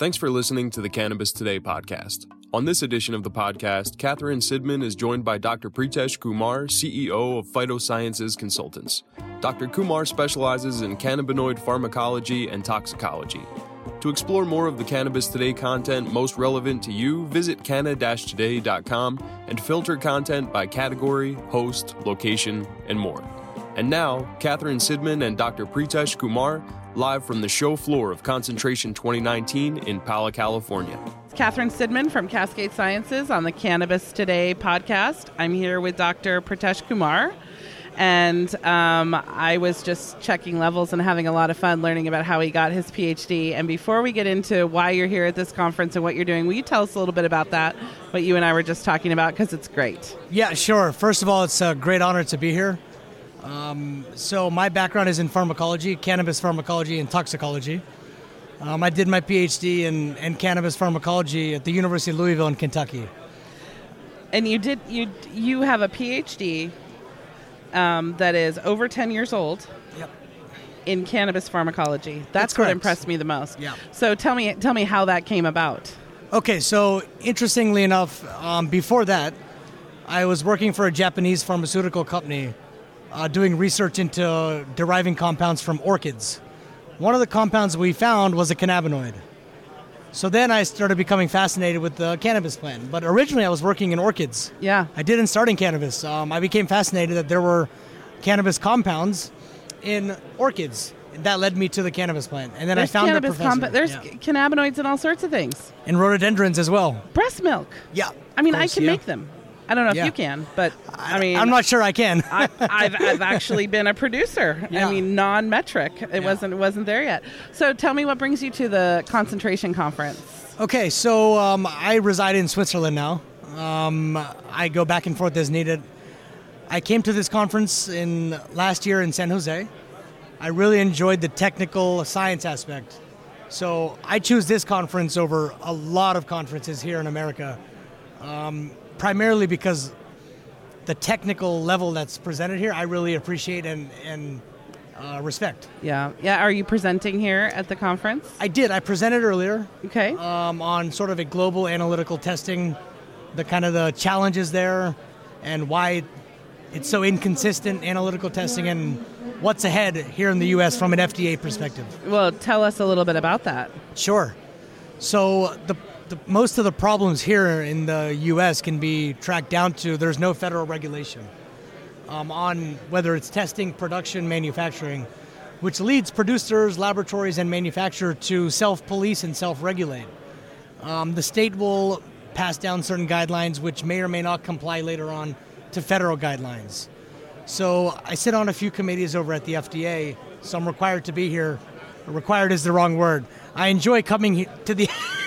Thanks for listening to the Cannabis Today podcast. On this edition of the podcast, Catherine Sidman is joined by Dr. Pritesh Kumar, CEO of Phytosciences Consultants. Dr. Kumar specializes in cannabinoid pharmacology and toxicology. To explore more of the Cannabis Today content most relevant to you, visit canna-today.com and filter content by category, host, location, and more. And now, Catherine Sidman and Dr. Pritesh Kumar live from the show floor of Concentration 2019 in Pala, California. It's Catherine Sidman from Cascade Sciences on the Cannabis Today podcast. I'm here with Dr. Pritesh Kumar. And um, I was just checking levels and having a lot of fun learning about how he got his PhD. And before we get into why you're here at this conference and what you're doing, will you tell us a little bit about that, what you and I were just talking about, because it's great. Yeah, sure. First of all, it's a great honor to be here. Um, so my background is in pharmacology, cannabis pharmacology, and toxicology. Um, I did my PhD in, in cannabis pharmacology at the University of Louisville in Kentucky. And you did you you have a PhD um, that is over ten years old. Yep. In cannabis pharmacology, that's, That's what correct. impressed me the most. Yeah. So tell me, tell me how that came about. Okay, so interestingly enough, um, before that, I was working for a Japanese pharmaceutical company uh, doing research into deriving compounds from orchids. One of the compounds we found was a cannabinoid. So then I started becoming fascinated with the cannabis plant. But originally I was working in orchids. Yeah. I didn't start in cannabis. Um, I became fascinated that there were cannabis compounds in orchids. That led me to the cannabis plant. And then There's I found cannabis a professor. compa- There's Yeah. cannabinoids and all sorts of things. And rhododendrons as well. Breast milk. Yeah. I mean, of I can yeah. make them. I don't know if you can, but I, mean, I'm not sure I can. I, I've, I've actually been a producer. Yeah. I mean, non-metric. It Yeah. wasn't it wasn't there yet. So tell me what brings you to the concentration conference. Okay, so um, I reside in Switzerland now. Um, I go back and forth as needed. I came to this conference in last year in San Jose. I really enjoyed the technical science aspect. So I choose this conference over a lot of conferences here in America, um, primarily because the technical level that's presented here I really appreciate and, and uh, respect. Yeah, yeah. Are you presenting here at the conference? I did. I presented earlier. Okay. um, on sort of a global analytical testing, the kind of the challenges there, and why it's so inconsistent analytical testing, and what's ahead here in the U.S. from an FDA perspective. well, tell us a little bit about that. Sure. So the, the most of the problems here in the U.S. can be tracked down to there's no federal regulation um, on whether it's testing, production, manufacturing, which leads producers, laboratories, and manufacturers to self-police and self-regulate. Um, the state will pass down certain guidelines which may or may not comply later on to federal guidelines. So I sit on a few committees over at the FDA, so I'm required to be here. Required is the wrong word. I enjoy coming to the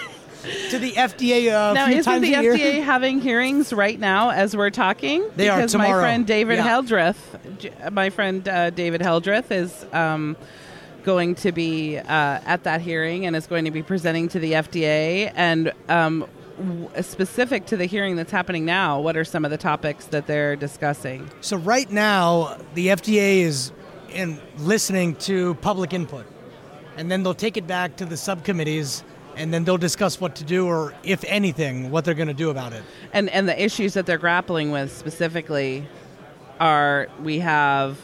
to the FDA a now, few isn't the a year. FDA having hearings right now as we're talking? They are because my friend David Yeah. Heldreth, my friend uh, David Heldreth is um, going to be uh, at that hearing and is going to be presenting to the FDA. And um, w- specific to the hearing that's happening now, what are some of the topics that they're discussing? So right now, the FDA is in listening to public input, and then they'll take it back to the subcommittees, and then they'll discuss what to do, or if anything, what they're going to do about it. And and the issues that they're grappling with specifically are we have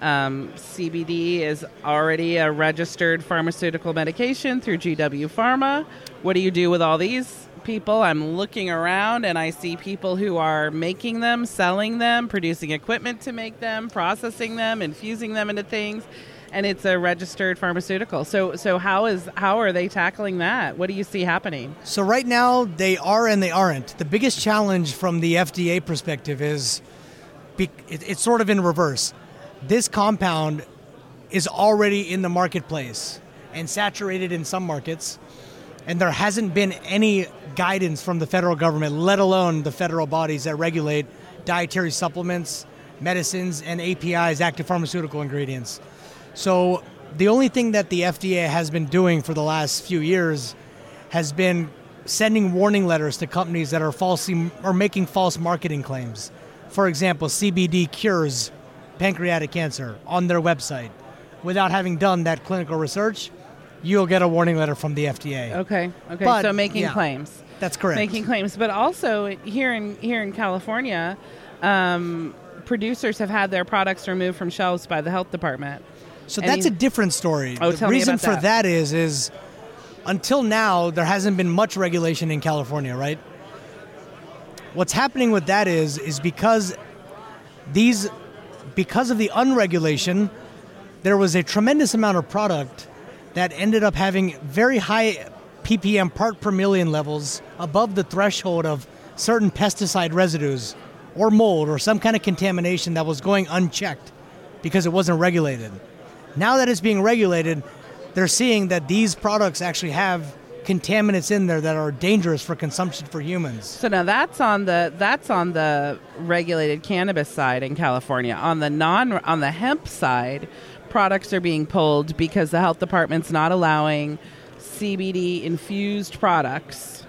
um, CBD is already a registered pharmaceutical medication through GW Pharma. What do you do with all these people? I'm looking around and I see people who are making them, selling them, producing equipment to make them, processing them, infusing them into things. And it's a registered pharmaceutical. So, so how is how are they tackling that? What do you see happening? So right now, they are and they aren't. The biggest challenge from the FDA perspective is it's sort of in reverse. This compound is already in the marketplace and saturated in some markets, and there hasn't been any guidance from the federal government, let alone the federal bodies that regulate dietary supplements, medicines, and APIs, active pharmaceutical ingredients. So the only thing that the FDA has been doing for the last few years has been sending warning letters to companies that are falsely or making false marketing claims. For example, CBD cures pancreatic cancer on their website without having done that clinical research you'll get a warning letter from the FDA. Okay. Okay. But, so making yeah. claims. That's correct. Making claims, but also here in here in California, um, producers have had their products removed from shelves by the health department. So And that's he- a different story. Oh, the reason for that. that is is until now there hasn't been much regulation in California, right? What's happening with that is is because these because of the unregulation, there was a tremendous amount of product that ended up having very high ppm part per million levels above the threshold of certain pesticide residues or mold or some kind of contamination that was going unchecked because it wasn't regulated. Now that it's being regulated, they're seeing that these products actually have contaminants in there that are dangerous for consumption for humans. So now that's on the that's on the regulated cannabis side in California. On the non on the hemp side, products are being pulled because the health department's not allowing CBD infused products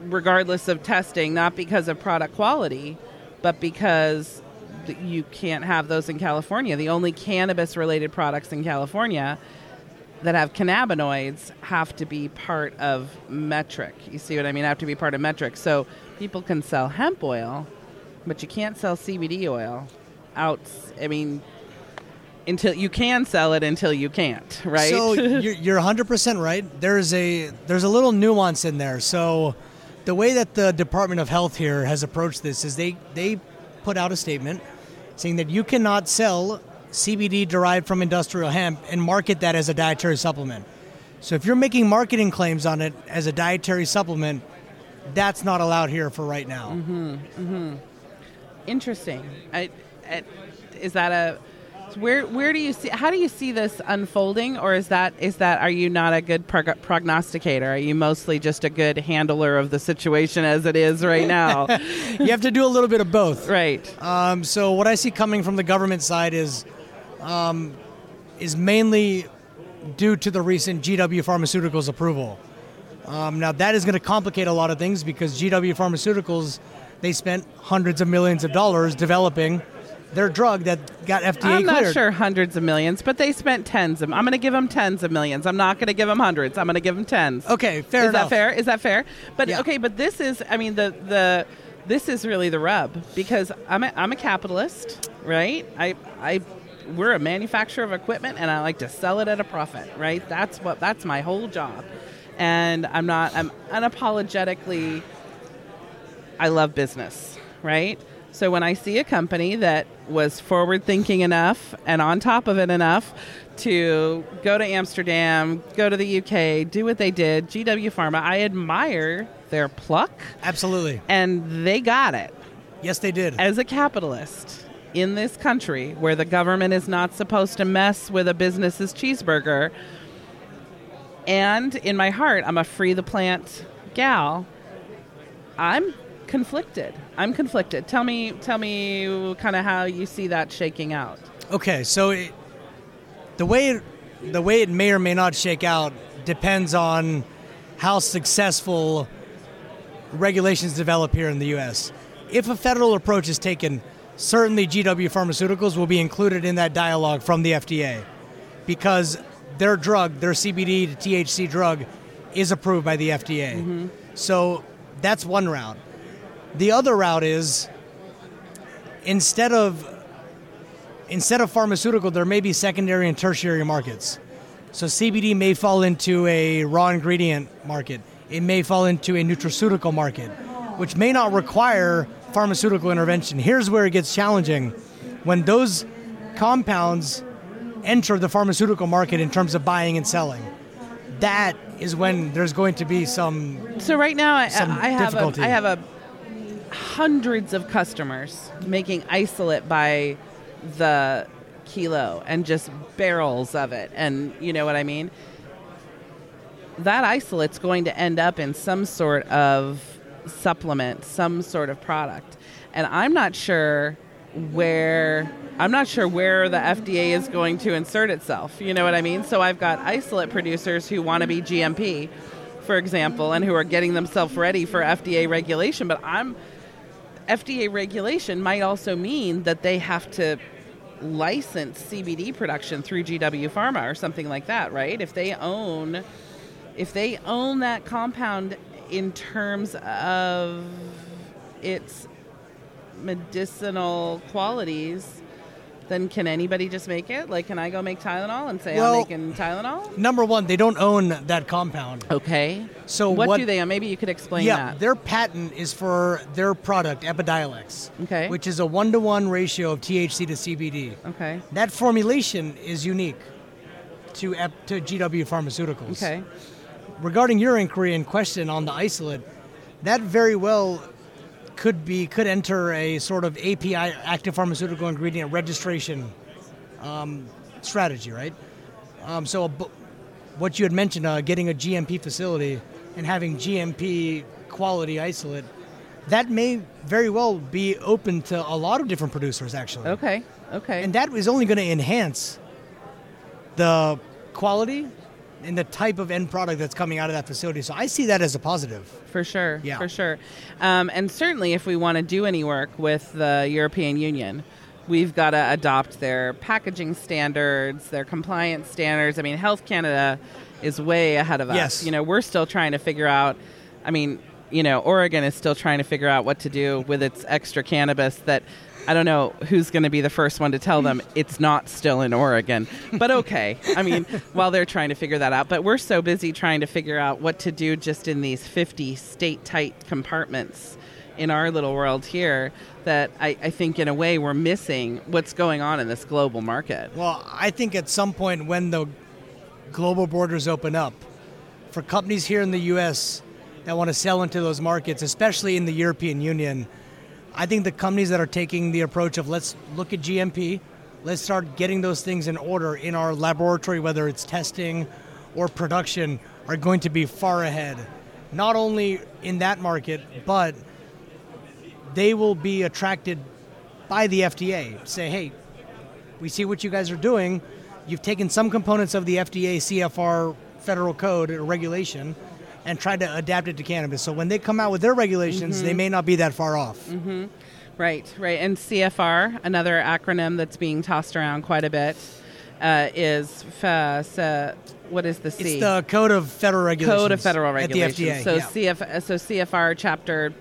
regardless of testing, not because of product quality, but because you can't have those in California. The only cannabis related products in California that have cannabinoids have to be part of Metrc. You see what I mean? Have to be part of Metrc. So people can sell hemp oil, but you can't sell CBD oil out. I mean, until you can sell it until you can't, right? So you're, you're 100% right. There's a there's a little nuance in there. So the way that the Department of Health here has approached this is they they put out a statement saying that you cannot sell CBD derived from industrial hemp and market that as a dietary supplement. So if you're making marketing claims on it as a dietary supplement, that's not allowed here for right now. Mm-hmm, mm-hmm. Interesting. I, I, is that a where where do you see how do you see this unfolding or is that is that are you not a good prog- prognosticator are you mostly just a good handler of the situation as it is right now You have to do a little bit of both. right Um, so what I see coming from the government side is um, is mainly due to the recent GW Pharmaceuticals approval. Um, now that is going to complicate a lot of things because GW Pharmaceuticals they spent hundreds of millions of dollars developing their drug that got FDA I'm not sure hundreds of millions but they spent tens of I'm going to give them tens of millions. I'm not going to give them hundreds. I'm going to give them tens. Okay, fair is enough. that fair? Is that fair? But Yeah. okay but this is I mean the the this is really the rub because I'm a, I'm a capitalist right? I I we're a manufacturer of equipment and I like to sell it at a profit right? That's what that's my whole job. And I'm not I'm unapologetically I love business, right? So when I see a company that was forward thinking enough and on top of it enough to go to Amsterdam, go to the UK, do what they did, GW Pharma, I admire their pluck Absolutely. and they got it Yes, they did. as a capitalist in this country where the government is not supposed to mess with a business's cheeseburger. And in my heart, I'm a free the plant gal. I'm conflicted. I'm conflicted. Tell me, tell me, kind of how you see that shaking out. Okay, so it, the way it, the way it may or may not shake out depends on how successful regulations develop here in the U.S. If a federal approach is taken, certainly GW Pharmaceuticals will be included in that dialogue from the FDA because their drug, their CBD to THC drug, is approved by the FDA. Mm-hmm. So that's one route. The other route is instead of instead of pharmaceutical, there may be secondary and tertiary markets. So CBD may fall into a raw ingredient market. It may fall into a nutraceutical market, which may not require pharmaceutical intervention. Here's where it gets challenging. When those compounds enter the pharmaceutical market in terms of buying and selling, that is when there's going to be some So right now, I, I have a. I have a hundreds of customers making isolate by the kilo and just barrels of it, and you know what I mean. That isolate's going to end up in some sort of supplement, some sort of product, and I'm not sure where I'm not sure where the FDA is going to insert itself. You know what I mean? So I've got isolate producers who want to be GMP, for example, and who are getting themselves ready for FDA regulation. But I'm FDA regulation might also mean that they have to license CBD production through GW Pharma or something like that, right? If they own if they own that compound in terms of its medicinal qualities, then can anybody just make it? Like, can I go make Tylenol and say Well- I'm making Tylenol? Number one, they don't own that compound. Okay. So what, what- do they own? Maybe you could explain yeah, that. their patent is for their product Epidiolex, Okay. which is a one to one ratio of THC to CBD. Okay. That formulation is unique to Ep- to GW Pharmaceuticals. Okay. Regarding your inquiry and question on the isolate, that very well could be could enter a sort of API active pharmaceutical ingredient registration um, strategy, right? Um, so, bu- what you had mentioned, uh, getting a GMP facility and having GMP quality isolate, that may very well be open to a lot of different producers, actually. Okay. Okay. And that is only going to enhance the quality and the type of end product that's coming out of that facility. So I see that as a positive. For sure, Yeah. for sure. Um, and certainly, if we want to do any work with the European Union, we've got to adopt their packaging standards, their compliance standards. I mean, Health Canada is way ahead of us. Yes. You know, we're still trying to figure out, I mean, you know, Oregon is still trying to figure out what to do with its extra cannabis that. I don't know who's going to be the first one to tell them it's not still in Oregon. But okay. I mean, while they're trying to figure that out. But we're so busy trying to figure out what to do just in these 50 state tight compartments in our little world here that I, I think, in a way, we're missing what's going on in this global market. Well, I think at some point when the global borders open up, for companies here in the U.S. that want to sell into those markets, especially in the European Union, I think the companies that are taking the approach of let's look at GMP, let's start getting those things in order in our laboratory, whether it's testing or production, are going to be far ahead. Not only in that market, but they will be attracted by the FDA. Say, hey, we see what you guys are doing. You've taken some components of the FDA CFR federal code or regulation and tried to adapt it to cannabis. So when they come out with their regulations, they may not be that far off. Right, right. And CFR, another acronym that's being tossed around quite a bit, uh, is what is the C? It's the Code of Federal Regulations. Code of Federal at the Regulations. FDA, so yeah. CF, so CFR chapter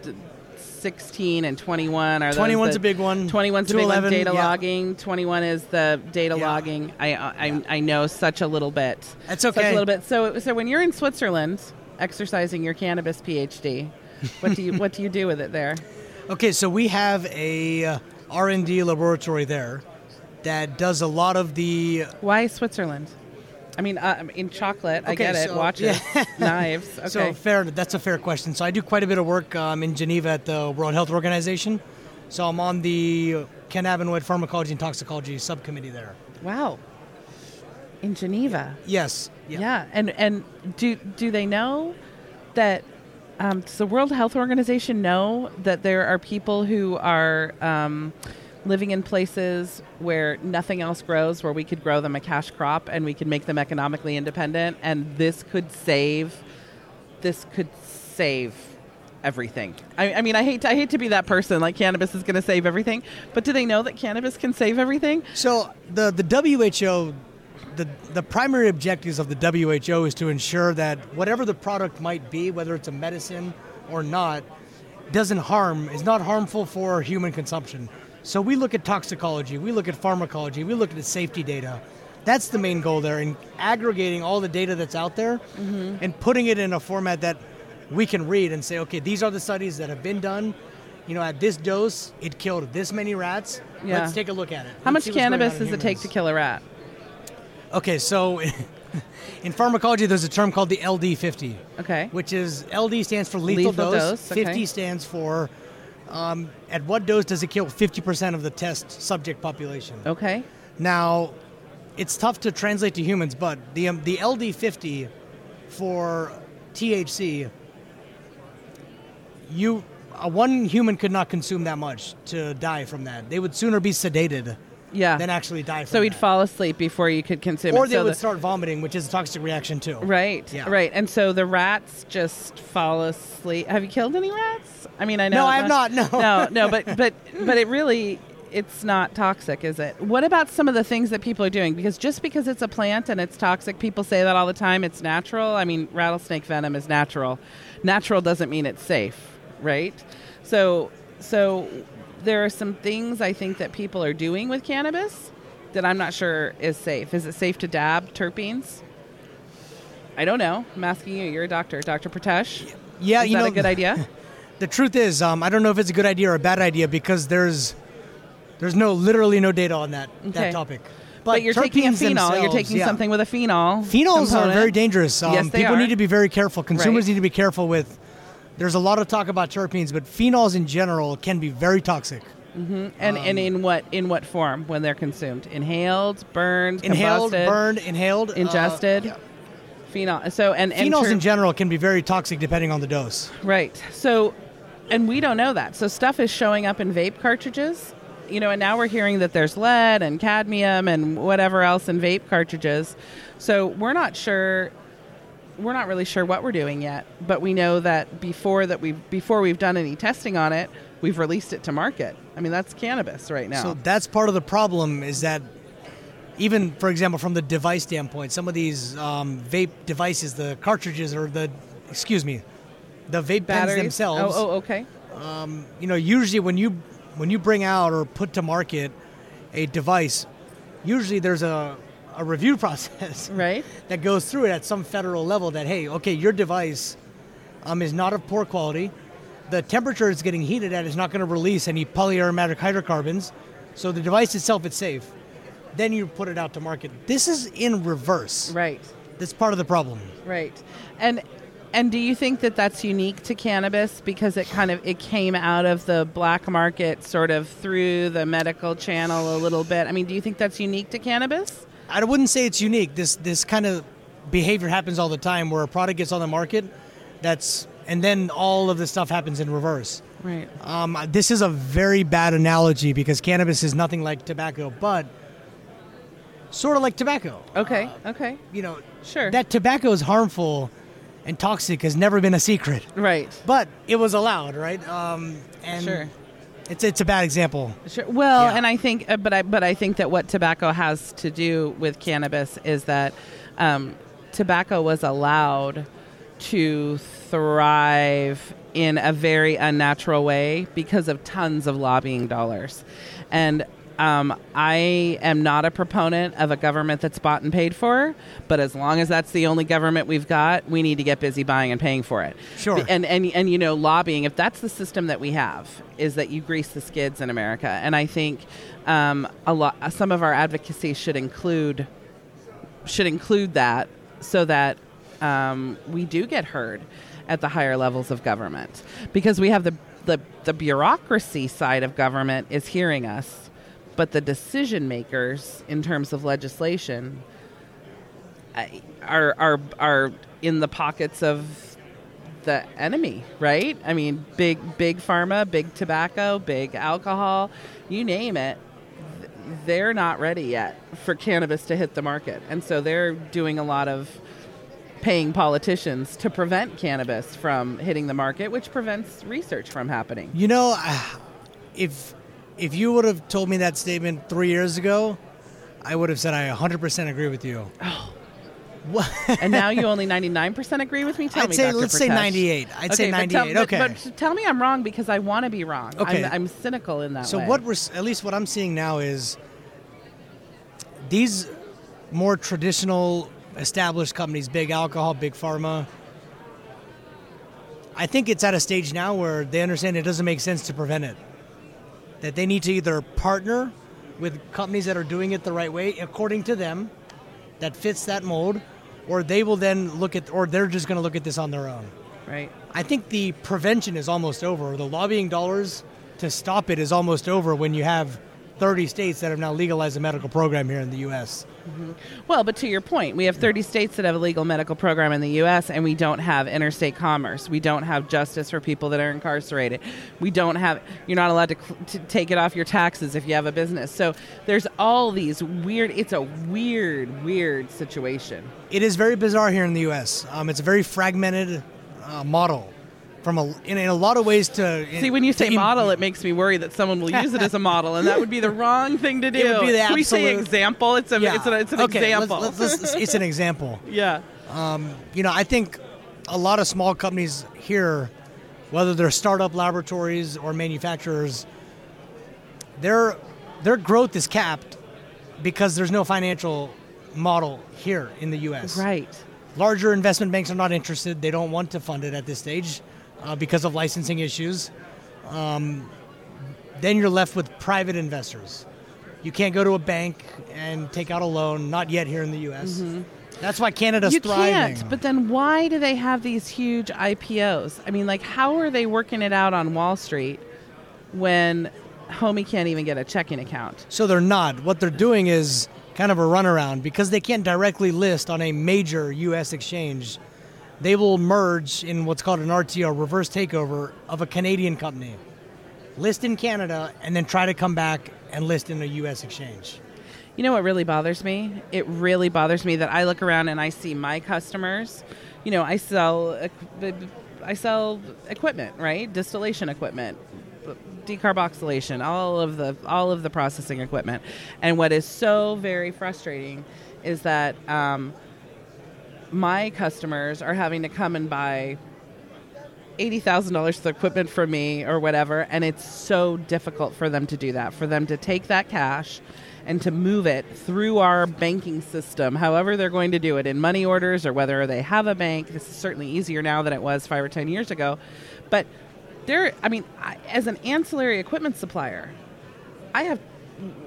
16 and 21 are those 21's the- a big one. 21's a big one. 211, Data yeah. logging. 21 is the data Yeah. logging. I, I I know such a little bit. That's Such okay. a little bit. So so when you're in Switzerland exercising your cannabis PhD, what do you what do you do with it there? Okay, so we have a uh, R&D laboratory there that does a lot of the Why Switzerland? I mean, uh, in chocolate, I Okay, get it. so- Watches, knives. Okay. So fair. That's a fair question. So I do quite a bit of work um, in Geneva at the World Health Organization. So I'm on the cannabinoid pharmacology and toxicology subcommittee there. wow. In Geneva. Yes. Yeah. and and do do they know that? Um, does the World Health Organization know that there are people who are um, living in places where nothing else grows, where we could grow them a cash crop and we could make them economically independent, and this could save. This could save everything. I, I mean, I hate to, I hate to be that person like cannabis is going to save everything, but do they know that cannabis can save everything? So the the WHO, the the primary objectives of the WHO is to ensure that whatever the product might be, whether it's a medicine or not, doesn't harm is not harmful for human consumption. So we look at toxicology, we look at pharmacology, we look at the safety data. That's the main goal there, in aggregating all the data that's out there mm-hmm. and putting it in a format that we can read and say, okay, these are the studies that have been done. You know, at this dose, it killed this many rats. Yeah. Let's take a look at it. How Let's much see what's going on cannabis does it take to kill a rat? Okay, so in pharmacology, there's a term called the LD50, Okay. which is LD stands for lethal, Lethal dose, okay. 50 stands for um, at what dose does it kill 50% of the test subject population. Okay. Now, it's tough to translate to humans, but the um, the LD50 for THC, you uh, one human could not consume that much to die from that. They would sooner be sedated Yeah. than actually die from so he'd that. fall asleep before you could consume or it. Or they so would the- start vomiting, which is a toxic reaction too. Right. Yeah. Right. And so the rats just fall asleep. Have you killed any rats? I mean, I know. No, I have not, no. No, no, but but but it really it's not toxic, is it? What about some of the things that people are doing? Because just because it's a plant and it's toxic, people say that all the time. It's natural. I mean, rattlesnake venom is natural. Natural doesn't mean it's safe, right? So, so there are some things I think that people are doing with cannabis that I'm not sure is safe. Is it safe to dab terpenes? I don't know. I'm asking you. You're a doctor, Dr. Pritesh. Yeah, is you that know, a good idea? The truth is, um, I don't know if it's a good idea or a bad idea because there's there's no literally no data on that Okay. that topic. But, you're taking a phenol. you're taking yeah. something with a phenol. Phenols are very dangerous. Um, Yes, they people are. need to be very careful. Consumers Right. need to be careful with. There's a lot of talk about terpenes, but phenols in general can be very toxic. And and in what in what form when they're consumed? Inhaled, burned, Inhaled, burned, inhaled, uh, ingested. yeah. Phenol. So and, and Phenols ter- in general can be very toxic depending on the dose. Right. So, and we don't know that. So stuff is showing up in vape cartridges, you know, and now we're hearing that there's lead and cadmium and whatever else in vape cartridges. So we're not sure. We're not really sure what we're doing yet, but we know that before that we before we've done any testing on it, we've released it to market. I mean, that's cannabis right now. So that's part of the problem is that even, for example, from the device standpoint, some of these um, vape devices, the cartridges or the, excuse me, the vape pens Batteries themselves. Oh, oh, okay. you know, usually when you when you bring out or put to market a device, usually there's a a review process Right. that goes through it at some federal level. That hey, okay, your device um, is not of poor quality. The temperature it's getting heated at is not going to release any polyaromatic hydrocarbons, so the device itself is safe. Then you put it out to market. This is in reverse. Right. That's part of the problem. Right. And and do you think that that's unique to cannabis because it kind of it came out of the black market sort of through the medical channel a little bit? I mean, do you think that's unique to cannabis? I wouldn't say it's unique. This this kind of behavior happens all the time, where a product gets on the market, that's and then all of the stuff happens in reverse. Right. Um, this is a very bad analogy because cannabis is nothing like tobacco, but sort of like tobacco. Okay. Okay. You know, Sure. that tobacco is harmful and toxic has never been a secret, Right. but it was allowed, right? Um, and Sure. It's it's a bad example. Sure. Well, Yeah. and I think, uh, but I, but I think that what tobacco has to do with cannabis is that um, tobacco was allowed to thrive in a very unnatural way because of tons of lobbying dollars, and. Um, I am not a proponent of a government that's bought and paid for, but as long as that's the only government we've got, we need to get busy buying and paying for it. Sure. And and and you know, lobbying. If that's the system that we have, is that you grease the skids in America, and I think um, a lot. Some of our advocacy should include should include that, so that um, we do get heard at the higher levels of government, because we have the the, the bureaucracy side of government is hearing us, but the decision makers in terms of legislation are are are in the pockets of the enemy, right? I mean, big big pharma, big tobacco, big alcohol, you name it. They're not ready yet for cannabis to hit the market, and so they're doing a lot of paying politicians to prevent cannabis from hitting the market, which prevents research from happening. You know, ah, if if you would have told me that statement three years ago, I would have said I 100% agree with you. Oh. What? and now you only 99% agree with me? Tell I'd me, say- Dr. let's say 98. I'd say but tell- 98. but- Okay. But, tell me I'm wrong because I want to be wrong. Okay. I'm, I'm cynical in that So way. what we're at least what I'm seeing now is these more traditional established companies, big alcohol, big pharma. I think it's at a stage now where they understand it doesn't make sense to prevent it. That they need to either partner with companies that are doing it the right way according to them that fits that mold or they will then look at or they're just going to look at this on their own. Right. I think the prevention is almost over. The lobbying dollars to stop it is almost over when you have 30 states that have now legalized a medical program here in the U.S. Well, but to your point, we have 30 states that have a legal medical program in the U.S., and we don't have interstate commerce. We don't have justice for people that are incarcerated. We don't have, you're not allowed to, to take it off your taxes if you have a business. So there's all these weird, it's a weird, weird situation. It is very bizarre here in the U.S. Um, it's a very fragmented uh, model. From a in, in a lot of ways to See, when you say model, it makes me worry that someone will use it as a model, and that would be the wrong thing to do. would be the Can we say example? It's a yeah. it's, a, it's an okay, let's- example. let's- let's- it's an example. yeah. Um, you know, I think a lot of small companies here, whether they're startup laboratories or manufacturers, their their growth is capped because there's no financial model here in the U.S. Right. Larger investment banks are not interested; they don't want to fund it at this stage uh, because of licensing issues. Um, then you're left with private investors. You can't go to a bank and take out a loan, not yet here in the U.S. That's why Canada's Mm-hmm. you thriving. can't. But then why do they have these huge IPOs? I mean, like, how are they working it out on Wall Street when Homie can't even get a checking account? So they're not. What they're doing is kind of a runaround because they can't directly list on a major U.S. exchange. They will merge in what's called an RTO, reverse takeover, of a Canadian company, list in Canada, and then try to come back and list in a U.S. exchange. You know what really bothers me? It really bothers me that I look around and I see my customers. You know, I sell I sell equipment, right? Distillation equipment, decarboxylation, all of the all of the processing equipment. And what is so very frustrating is that um, my customers are having to come and buy eighty thousand dollars of equipment from me or whatever, and it's so difficult for them to do that. For them to take that cash and to move it through our banking system, however they're going to do it in money orders or whether they have a bank. This is certainly easier now than it was five or ten years ago, but there. I mean, I, as an ancillary equipment supplier, I have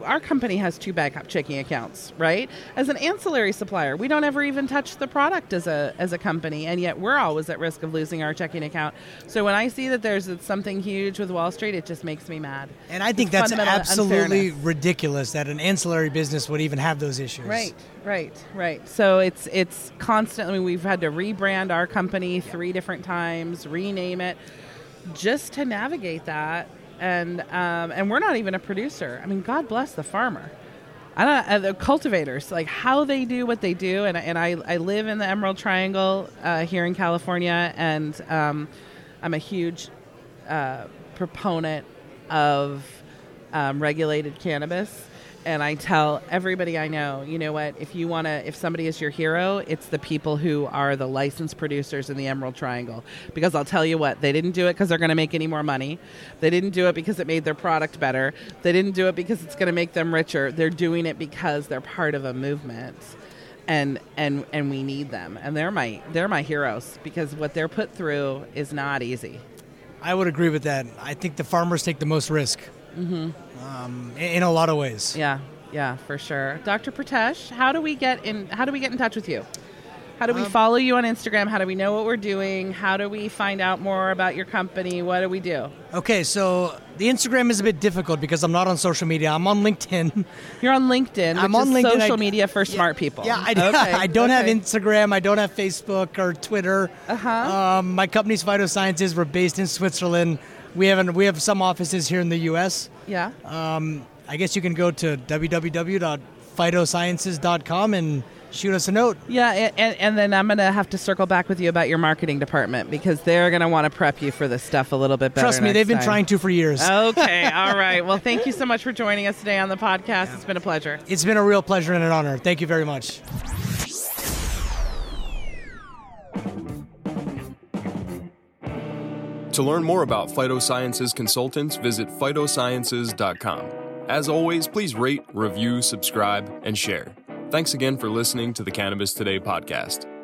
our company has two backup checking accounts, right? As an ancillary supplier, we don't ever even touch the product as a as a company, and yet we're always at risk of losing our checking account. So when I see that there's something huge with Wall Street, it just makes me mad. And I think It's that's absolutely unfairness. ridiculous that an ancillary business would even have those issues. Right, right, right. So it's it's constantly we've had to rebrand our company three different times, rename it, just to navigate that. And um, and we're not even a producer. I mean, God bless the farmer. I don't uh, the cultivators like how they do what they do. And and I I live in the Emerald Triangle uh, here in California, and um, I'm a huge uh, proponent of um, regulated cannabis. And I tell everybody I know, you know what? If you want to, if somebody is your hero, it's the people who are the licensed producers in the Emerald Triangle. Because I'll tell you what, they didn't do it because they're going to make any more money. They didn't do it because it made their product better. They didn't do it because it's going to make them richer. They're doing it because they're part of a movement and and and we need them and they're my they're my heroes because what they're put through is not easy I would agree with that. I think the farmers take the most risk. Mm-hmm. Um, in, a lot of ways. yeah yeah for sure dr pritesh how do we get in how do we get in touch with you how do we follow you on instagram how do we know what we're doing how do we find out more about your company what do we do Okay, so the Instagram is a bit difficult because I'm not on social media. I'm on LinkedIn. you're on linkedin I'm on LinkedIn. social I- media for Yeah, smart people Yeah, I, okay. I don't have. Instagram. I don't have Facebook or Twitter. Uh-huh. Um, my company's Phytosciences. We're based in Switzerland. We have an, we have some offices here in the U.S. yeah Um, I guess you can go to www.phytosciences.com and shoot us a note. Yeah, and, and then I'm going to have to circle back with you about your marketing department because they're going to want to prep you for this stuff a little bit better. Trust me, next they've been time. trying to for years. Okay, all right. Well, thank you so much for joining us today on the podcast. It's been a pleasure. It's been a real pleasure and an honor. Thank you very much. To learn more about Phytosciences Consultants, visit phytosciences.com. As always, please rate, review, subscribe, and share. Thanks again for listening to the Cannabis Today podcast.